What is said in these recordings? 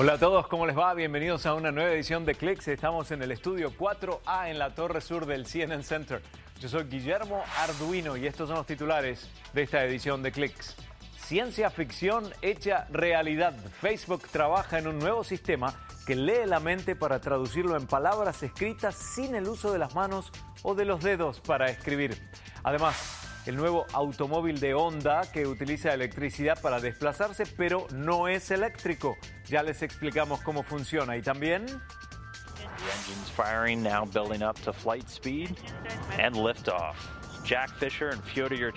Hola a todos, ¿cómo les va? Bienvenidos a una nueva edición de Clicks. Estamos en el estudio 4A en la torre sur del CNN Center. Yo soy Guillermo Arduino y estos son los titulares de esta edición de Clicks. Ciencia ficción hecha realidad. Facebook trabaja en un nuevo sistema que lee la mente para traducirlo en palabras escritas sin el uso de las manos o de los dedos para escribir. Además, el nuevo automóvil de Honda que utiliza electricidad para desplazarse, pero no es eléctrico. Ya les explicamos cómo funciona y también The engine's firing now building up to flight speed and liftoff. Jack Fisher and Fyodor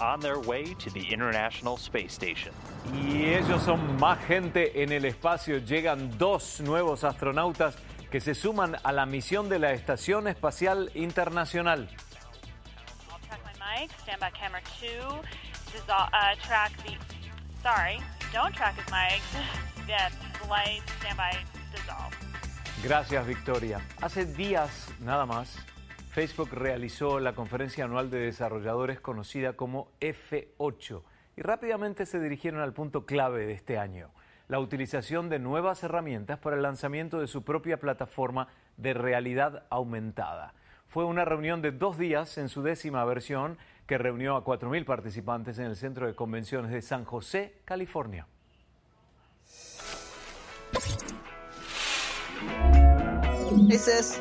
on their way to the International Space Station. Y ellos son más gente en el espacio. Llegan dos nuevos astronautas que se suman a la misión de la Estación Espacial Internacional. Gracias, Victoria. Hace días, nada más, Facebook realizó la conferencia anual de desarrolladores conocida como F8 y rápidamente se dirigieron al punto clave de este año, la utilización de nuevas herramientas para el lanzamiento de su propia plataforma de realidad aumentada. Fue una reunión de dos días en su décima versión que reunió a 4.000 participantes en el Centro de Convenciones de San José, California. Hey, sis.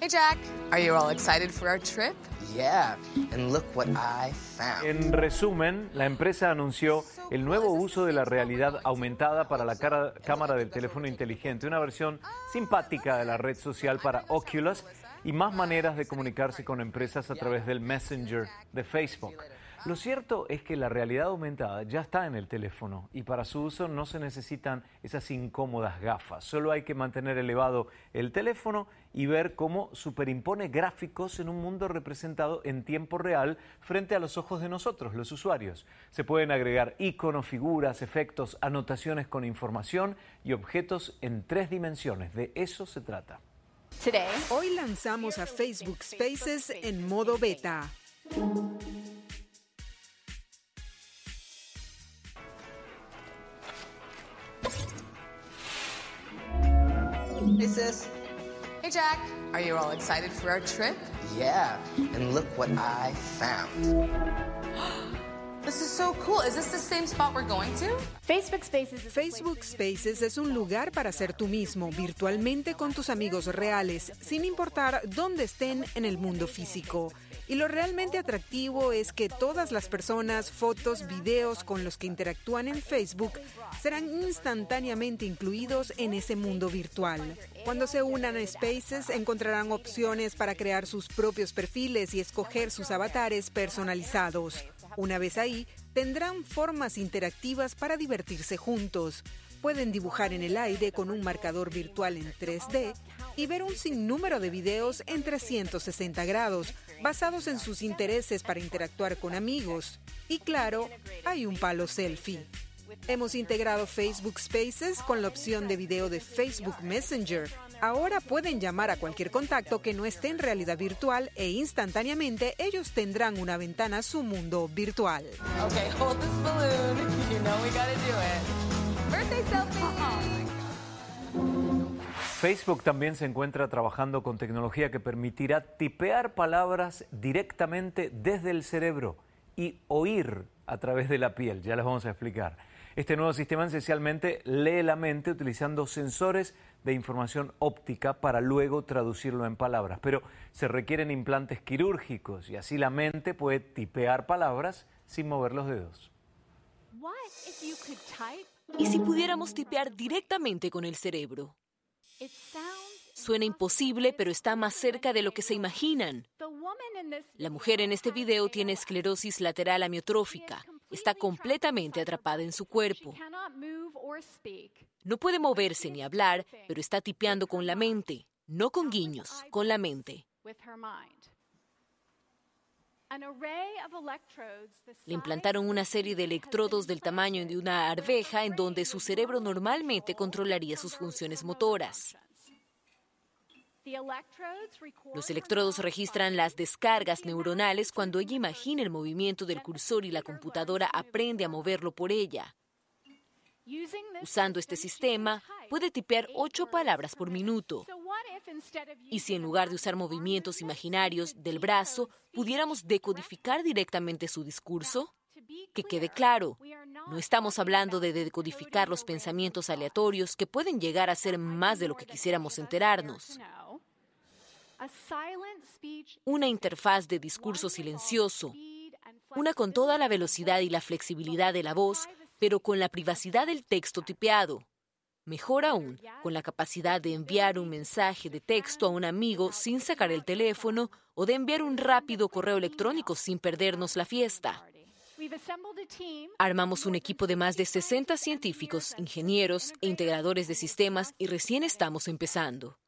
Hey, Jack. Are you all excited for our trip? Yeah, and look what I found. En resumen, la empresa anunció el nuevo uso de la realidad aumentada para la cara- cámara del teléfono inteligente, una versión simpática de la red social para Oculus y más maneras de comunicarse con empresas a través del Messenger de Facebook. Lo cierto es que la realidad aumentada ya está en el teléfono y para su uso no se necesitan esas incómodas gafas. Solo hay que mantener elevado el teléfono y ver cómo superimpone gráficos en un mundo representado en tiempo real frente a los ojos de nosotros, los usuarios. Se pueden agregar iconos, figuras, efectos, anotaciones con información y objetos en tres dimensiones. De eso se trata. Today, Hoy lanzamos a Facebook Spaces en modo beta. Hey, sis. hey, Jack. Are you all excited for our trip? Yeah, and look what I found. So cool. Is this the same spot we're going to? Facebook Spaces is Facebook Spaces es un lugar para ser tú mismo, virtualmente con tus amigos reales, sin importar dónde estén en el mundo físico. Y lo realmente atractivo es que todas las personas, fotos, videos con los que interactúan en Facebook serán instantáneamente incluidos en ese mundo virtual. Cuando se unan a Spaces encontrarán opciones para crear sus propios perfiles y escoger sus avatares personalizados. Una vez ahí, tendrán formas interactivas para divertirse juntos. Pueden dibujar en el aire con un marcador virtual en 3D y ver un sinnúmero de videos en 360 grados, basados en sus intereses para interactuar con amigos. Y claro, hay un palo selfie. Hemos integrado Facebook Spaces con la opción de video de Facebook Messenger. Ahora pueden llamar a cualquier contacto que no esté en realidad virtual e instantáneamente ellos tendrán una ventana a su mundo virtual. Okay, hold this balloon. You know we gotta do it. Birthday selfie. Facebook también se encuentra trabajando con tecnología que permitirá tipear palabras directamente desde el cerebro y oír a través de la piel. Ya les vamos a explicar. Este nuevo sistema esencialmente lee la mente utilizando sensores de información óptica para luego traducirlo en palabras. Pero se requieren implantes quirúrgicos y así la mente puede tipear palabras sin mover los dedos. ¿Y si pudiéramos tipear directamente con el cerebro? Suena imposible, pero está más cerca de lo que se imaginan. La mujer en este video tiene esclerosis lateral amiotrófica. Está completamente atrapada en su cuerpo. No puede moverse ni hablar, pero está tipeando con la mente. No con guiños, con la mente. Le implantaron una serie de electrodos del tamaño de una arveja en donde su cerebro normalmente controlaría sus funciones motoras. Los electrodos registran las descargas neuronales cuando ella imagina el movimiento del cursor y la computadora aprende a moverlo por ella. Usando este sistema, puede tipear ocho palabras por minuto. Y si en lugar de usar movimientos imaginarios del brazo, pudiéramos decodificar directamente su discurso? Que quede claro, no estamos hablando de decodificar los pensamientos aleatorios que pueden llegar a ser más de lo que quisiéramos enterarnos. Una interfaz de discurso silencioso, una con toda la velocidad y la flexibilidad de la voz, pero con la privacidad del texto tipeado. Mejor aún, con la capacidad de enviar un mensaje de texto a un amigo sin sacar el teléfono o de enviar un rápido correo electrónico sin perdernos la fiesta. Armamos un equipo de más de 60 científicos, ingenieros e integradores de sistemas y recién estamos empezando.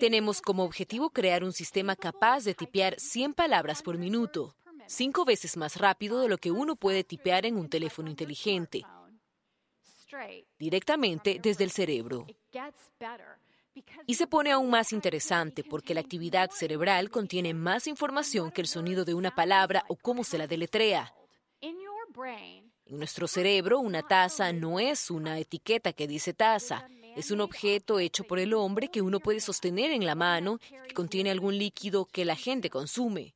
Tenemos como objetivo crear un sistema capaz de tipear 100 palabras por minuto, cinco veces más rápido de lo que uno puede tipear en un teléfono inteligente, directamente desde el cerebro. Y se pone aún más interesante porque la actividad cerebral contiene más información que el sonido de una palabra o cómo se la deletrea. En nuestro cerebro, una taza no es una etiqueta que dice taza, es un objeto hecho por el hombre que uno puede sostener en la mano que contiene algún líquido que la gente consume.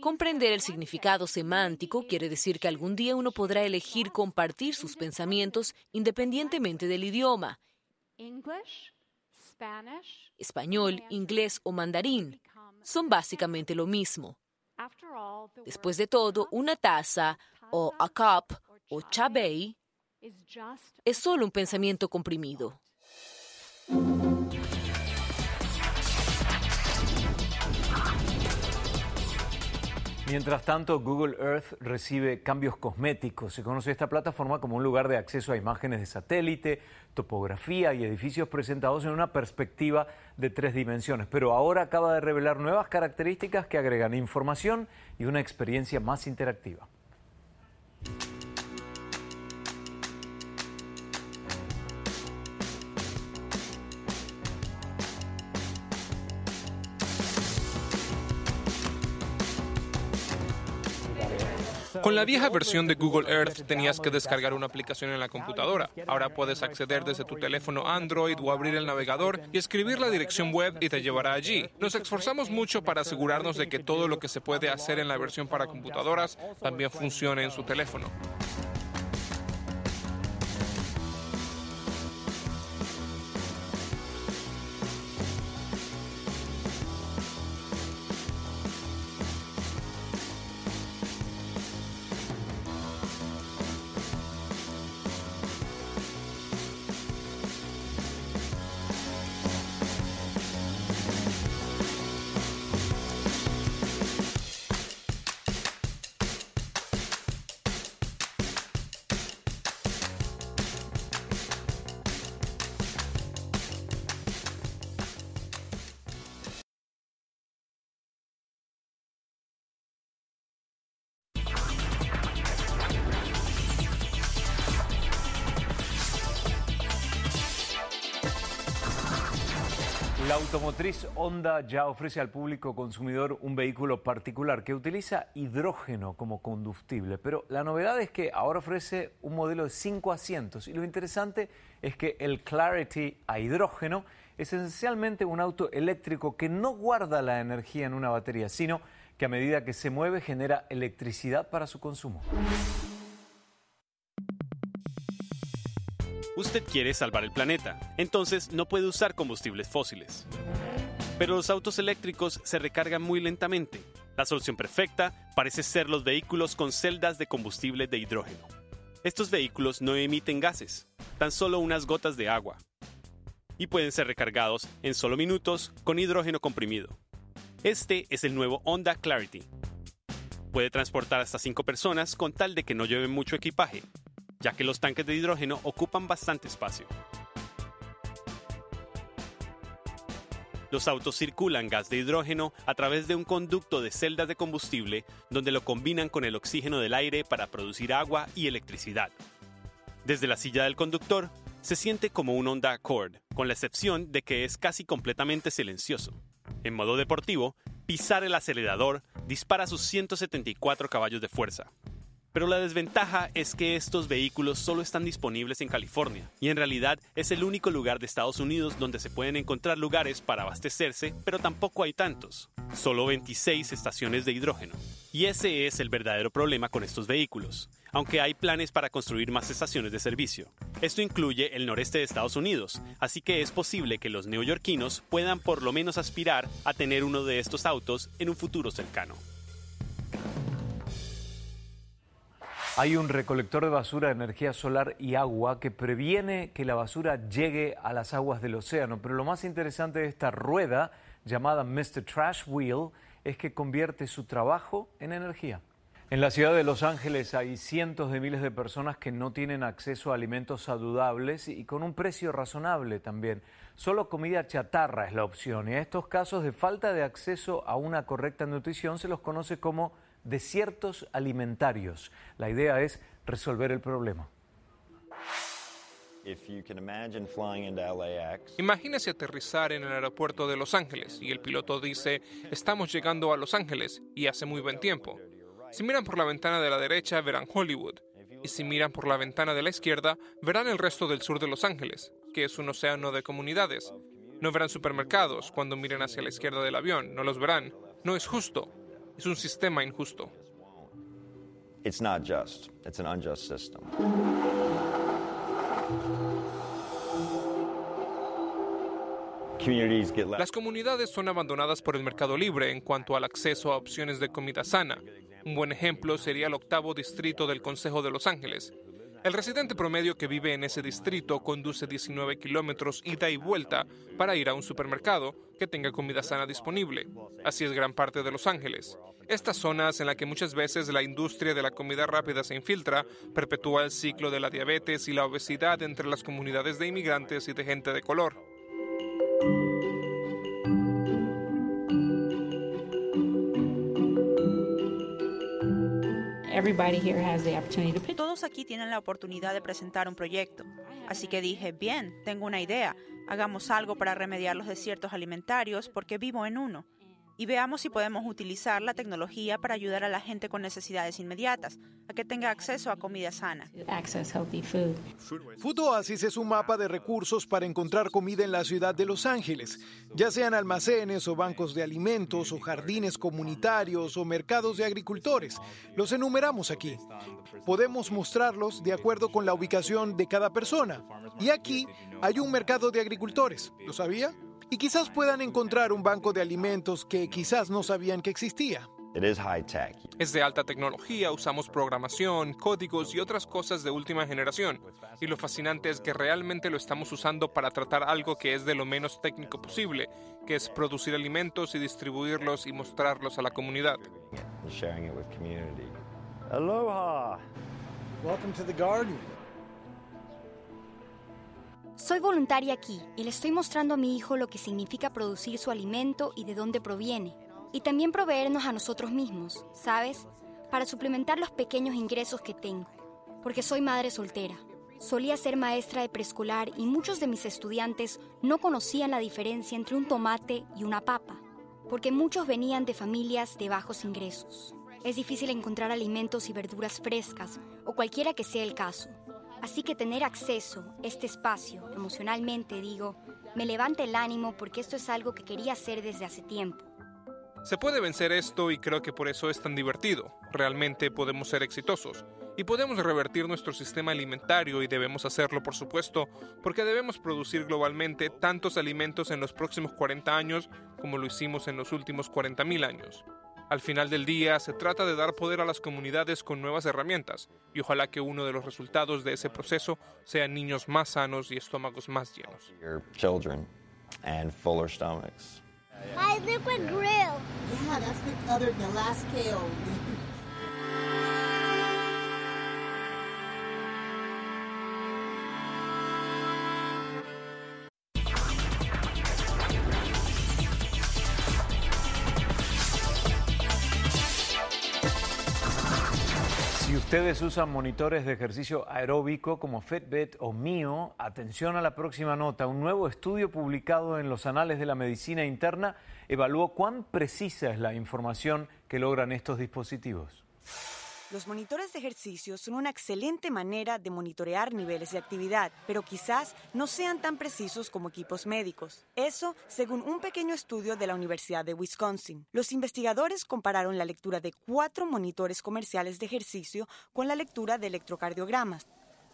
Comprender el significado semántico quiere decir que algún día uno podrá elegir compartir sus pensamientos independientemente del idioma. Español, inglés o mandarín son básicamente lo mismo. Después de todo, una taza o a cup o chabay es solo un pensamiento comprimido. Mientras tanto, Google Earth recibe cambios cosméticos. Se conoce esta plataforma como un lugar de acceso a imágenes de satélite, topografía y edificios presentados en una perspectiva de tres dimensiones. Pero ahora acaba de revelar nuevas características que agregan información y una experiencia más interactiva. Con la vieja versión de Google Earth tenías que descargar una aplicación en la computadora. Ahora puedes acceder desde tu teléfono Android o abrir el navegador y escribir la dirección web y te llevará allí. Nos esforzamos mucho para asegurarnos de que todo lo que se puede hacer en la versión para computadoras también funcione en su teléfono. La automotriz Honda ya ofrece al público consumidor un vehículo particular que utiliza hidrógeno como combustible, pero la novedad es que ahora ofrece un modelo de cinco asientos y lo interesante es que el Clarity a hidrógeno es esencialmente un auto eléctrico que no guarda la energía en una batería, sino que a medida que se mueve genera electricidad para su consumo. Usted quiere salvar el planeta, entonces no puede usar combustibles fósiles. Pero los autos eléctricos se recargan muy lentamente. La solución perfecta parece ser los vehículos con celdas de combustible de hidrógeno. Estos vehículos no emiten gases, tan solo unas gotas de agua. Y pueden ser recargados en solo minutos con hidrógeno comprimido. Este es el nuevo Honda Clarity. Puede transportar hasta 5 personas con tal de que no lleven mucho equipaje ya que los tanques de hidrógeno ocupan bastante espacio. Los autos circulan gas de hidrógeno a través de un conducto de celdas de combustible donde lo combinan con el oxígeno del aire para producir agua y electricidad. Desde la silla del conductor se siente como un Honda Accord, con la excepción de que es casi completamente silencioso. En modo deportivo, pisar el acelerador dispara sus 174 caballos de fuerza, Pero la desventaja es que estos vehículos solo están disponibles en California, y en realidad es el único lugar de Estados Unidos donde se pueden encontrar lugares para abastecerse, pero tampoco hay tantos. Solo 26 estaciones de hidrógeno. Y ese es el verdadero problema con estos vehículos, aunque hay planes para construir más estaciones de servicio. Esto incluye el noreste de Estados Unidos, así que es posible que los neoyorquinos puedan por lo menos aspirar a tener uno de estos autos en un futuro cercano. Hay un recolector de basura de energía solar y agua que previene que la basura llegue a las aguas del océano. Pero lo más interesante de esta rueda, llamada Mr. Trash Wheel, es que convierte su trabajo en energía. En la ciudad de Los Ángeles hay cientos de miles de personas que no tienen acceso a alimentos saludables y con un precio razonable también. Solo comida chatarra es la opción y a estos casos de falta de acceso a una correcta nutrición se los conoce como desiertos alimentarios. La idea es resolver el problema. Imagínese aterrizar en el aeropuerto de Los Ángeles y el piloto dice, estamos llegando a Los Ángeles y hace muy buen tiempo. Si miran por la ventana de la derecha verán Hollywood y si miran por la ventana de la izquierda verán el resto del sur de Los Ángeles, que es un océano de comunidades. No verán supermercados cuando miren hacia la izquierda del avión, no los verán. No es justo. Es un sistema injusto. It's not just. It's an unjust system. Las comunidades son abandonadas por el mercado libre en cuanto al acceso a opciones de comida sana. Un buen ejemplo sería el octavo distrito del Consejo de Los Ángeles. El residente promedio que vive en ese distrito conduce 19 kilómetros ida y vuelta para ir a un supermercado que tenga comida sana disponible. Así es gran parte de Los Ángeles. Estas zonas en las que muchas veces la industria de la comida rápida se infiltra perpetúa el ciclo de la diabetes y la obesidad entre las comunidades de inmigrantes y de gente de color. Todos aquí tienen la oportunidad de presentar un proyecto. Así que dije, bien, tengo una idea. Hagamos algo para remediar los desiertos alimentarios porque vivo en uno y veamos si podemos utilizar la tecnología para ayudar a la gente con necesidades inmediatas a que tenga acceso a comida sana. Food Oasis es un mapa de recursos para encontrar comida en la ciudad de Los Ángeles, ya sean almacenes o bancos de alimentos o jardines comunitarios o mercados de agricultores. Los enumeramos aquí. Podemos mostrarlos de acuerdo con la ubicación de cada persona. Y aquí hay un mercado de agricultores. ¿Lo sabía? Y quizás puedan encontrar un banco de alimentos que quizás no sabían que existía. Es de alta tecnología, usamos programación, códigos y otras cosas de última generación. Y lo fascinante es que realmente lo estamos usando para tratar algo que es de lo menos técnico posible, que es producir alimentos y distribuirlos y mostrarlos a la comunidad. Aloha. Welcome to the garden. Soy voluntaria aquí y le estoy mostrando a mi hijo lo que significa producir su alimento y de dónde proviene. Y también proveernos a nosotros mismos, ¿sabes? Para suplementar los pequeños ingresos que tengo. Porque soy madre soltera. Solía ser maestra de preescolar y muchos de mis estudiantes no conocían la diferencia entre un tomate y una papa. Porque muchos venían de familias de bajos ingresos. Es difícil encontrar alimentos y verduras frescas o cualquiera que sea el caso. Así que tener acceso a este espacio, emocionalmente digo, me levanta el ánimo porque esto es algo que quería hacer desde hace tiempo. Se puede vencer esto y creo que por eso es tan divertido. Realmente podemos ser exitosos. Y podemos revertir nuestro sistema alimentario y debemos hacerlo, por supuesto, porque debemos producir globalmente tantos alimentos en los próximos 40 años como lo hicimos en los últimos 40.000 años. Al final del día, se trata de dar poder a las comunidades con nuevas herramientas y ojalá que uno de los resultados de ese proceso sean niños más sanos y estómagos más llenos. ustedes usan monitores de ejercicio aeróbico como Fitbit o Mio, atención a la próxima nota. Un nuevo estudio publicado en los Anales de la Medicina Interna evaluó cuán precisa es la información que logran estos dispositivos. Los monitores de ejercicio son una excelente manera de monitorear niveles de actividad, pero quizás no sean tan precisos como equipos médicos. Eso según un pequeño estudio de la Universidad de Wisconsin. Los investigadores compararon la lectura de cuatro monitores comerciales de ejercicio con la lectura de electrocardiogramas.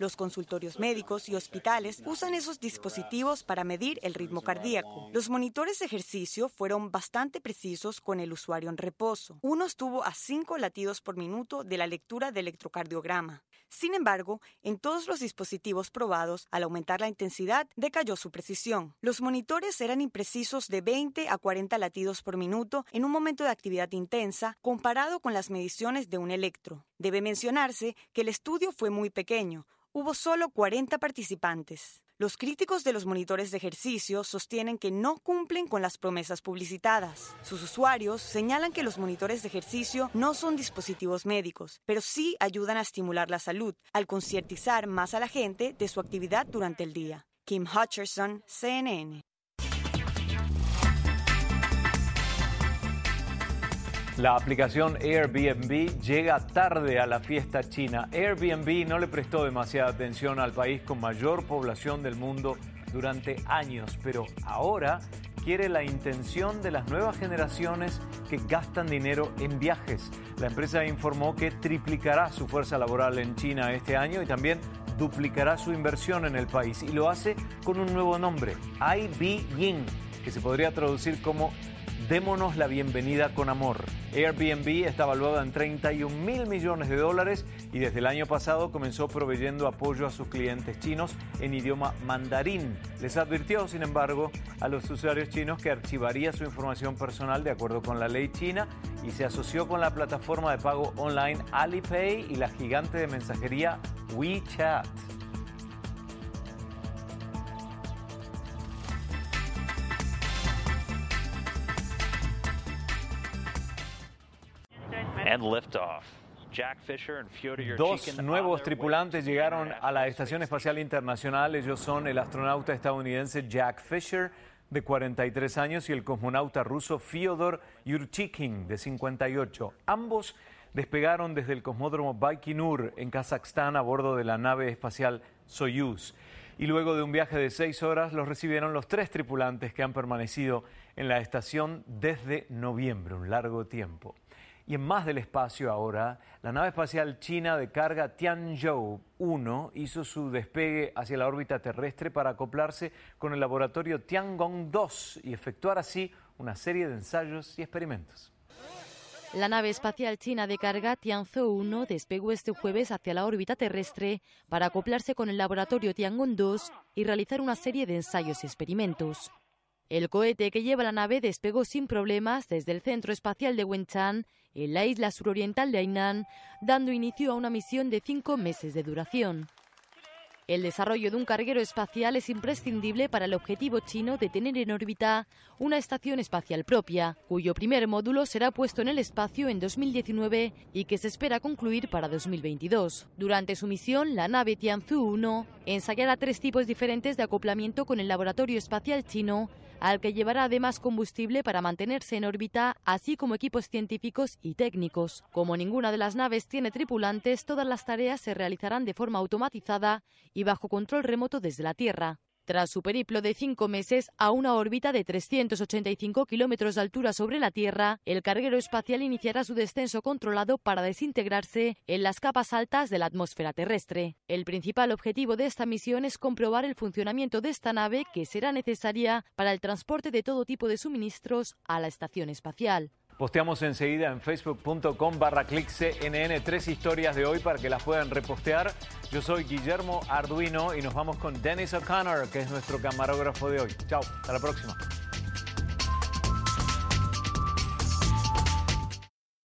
Los consultorios médicos y hospitales usan esos dispositivos para medir el ritmo cardíaco. Los monitores de ejercicio fueron bastante precisos con el usuario en reposo. Uno estuvo a 5 latidos por minuto de la lectura de electrocardiograma. Sin embargo, en todos los dispositivos probados, al aumentar la intensidad, decayó su precisión. Los monitores eran imprecisos de 20 a 40 latidos por minuto en un momento de actividad intensa comparado con las mediciones de un electro. Debe mencionarse que el estudio fue muy pequeño, hubo solo 40 participantes. Los críticos de los monitores de ejercicio sostienen que no cumplen con las promesas publicitadas. Sus usuarios señalan que los monitores de ejercicio no son dispositivos médicos, pero sí ayudan a estimular la salud al concientizar más a la gente de su actividad durante el día. Kim Hutcherson, CNN. La aplicación Airbnb llega tarde a la fiesta china. Airbnb no le prestó demasiada atención al país con mayor población del mundo durante años, pero ahora quiere la intención de las nuevas generaciones que gastan dinero en viajes. La empresa informó que triplicará su fuerza laboral en China este año y también duplicará su inversión en el país y lo hace con un nuevo nombre, IB Ying, que se podría traducir como Démonos la bienvenida con amor. Airbnb está valuada en 31 mil millones de dólares y desde el año pasado comenzó proveyendo apoyo a sus clientes chinos en idioma mandarín. Les advirtió, sin embargo, a los usuarios chinos que archivaría su información personal de acuerdo con la ley china y se asoció con la plataforma de pago online Alipay y la gigante de mensajería WeChat. Dos nuevos tripulantes llegaron a la Estación Espacial Internacional. Ellos son el astronauta estadounidense Jack Fisher, de 43 años, y el cosmonauta ruso Fyodor Yurchikhin, de 58. Ambos despegaron desde el cosmódromo Baikonur en Kazajstán a bordo de la nave espacial Soyuz. Y luego de un viaje de seis horas los recibieron los tres tripulantes que han permanecido en la estación desde noviembre, un largo tiempo. Y en más del espacio ahora, la nave espacial china de carga Tianzhou 1 hizo su despegue hacia la órbita terrestre para acoplarse con el laboratorio Tiangong 2 y efectuar así una serie de ensayos y experimentos. La nave espacial china de carga Tianzhou 1 despegó este jueves hacia la órbita terrestre para acoplarse con el laboratorio Tiangong 2 y realizar una serie de ensayos y experimentos. El cohete que lleva la nave despegó sin problemas desde el Centro Espacial de Wenchang, en la isla suroriental de Hainan, dando inicio a una misión de cinco meses de duración. El desarrollo de un carguero espacial es imprescindible para el objetivo chino de tener en órbita una estación espacial propia, cuyo primer módulo será puesto en el espacio en 2019 y que se espera concluir para 2022. Durante su misión, la nave Tianzhou 1 ensayará tres tipos diferentes de acoplamiento con el laboratorio espacial chino al que llevará además combustible para mantenerse en órbita, así como equipos científicos y técnicos. Como ninguna de las naves tiene tripulantes, todas las tareas se realizarán de forma automatizada y bajo control remoto desde la Tierra. Tras su periplo de cinco meses a una órbita de 385 kilómetros de altura sobre la Tierra, el carguero espacial iniciará su descenso controlado para desintegrarse en las capas altas de la atmósfera terrestre. El principal objetivo de esta misión es comprobar el funcionamiento de esta nave que será necesaria para el transporte de todo tipo de suministros a la estación espacial. Posteamos enseguida en facebook.com barra cnn tres historias de hoy para que las puedan repostear. Yo soy Guillermo Arduino y nos vamos con Dennis O'Connor, que es nuestro camarógrafo de hoy. Chao, hasta la próxima.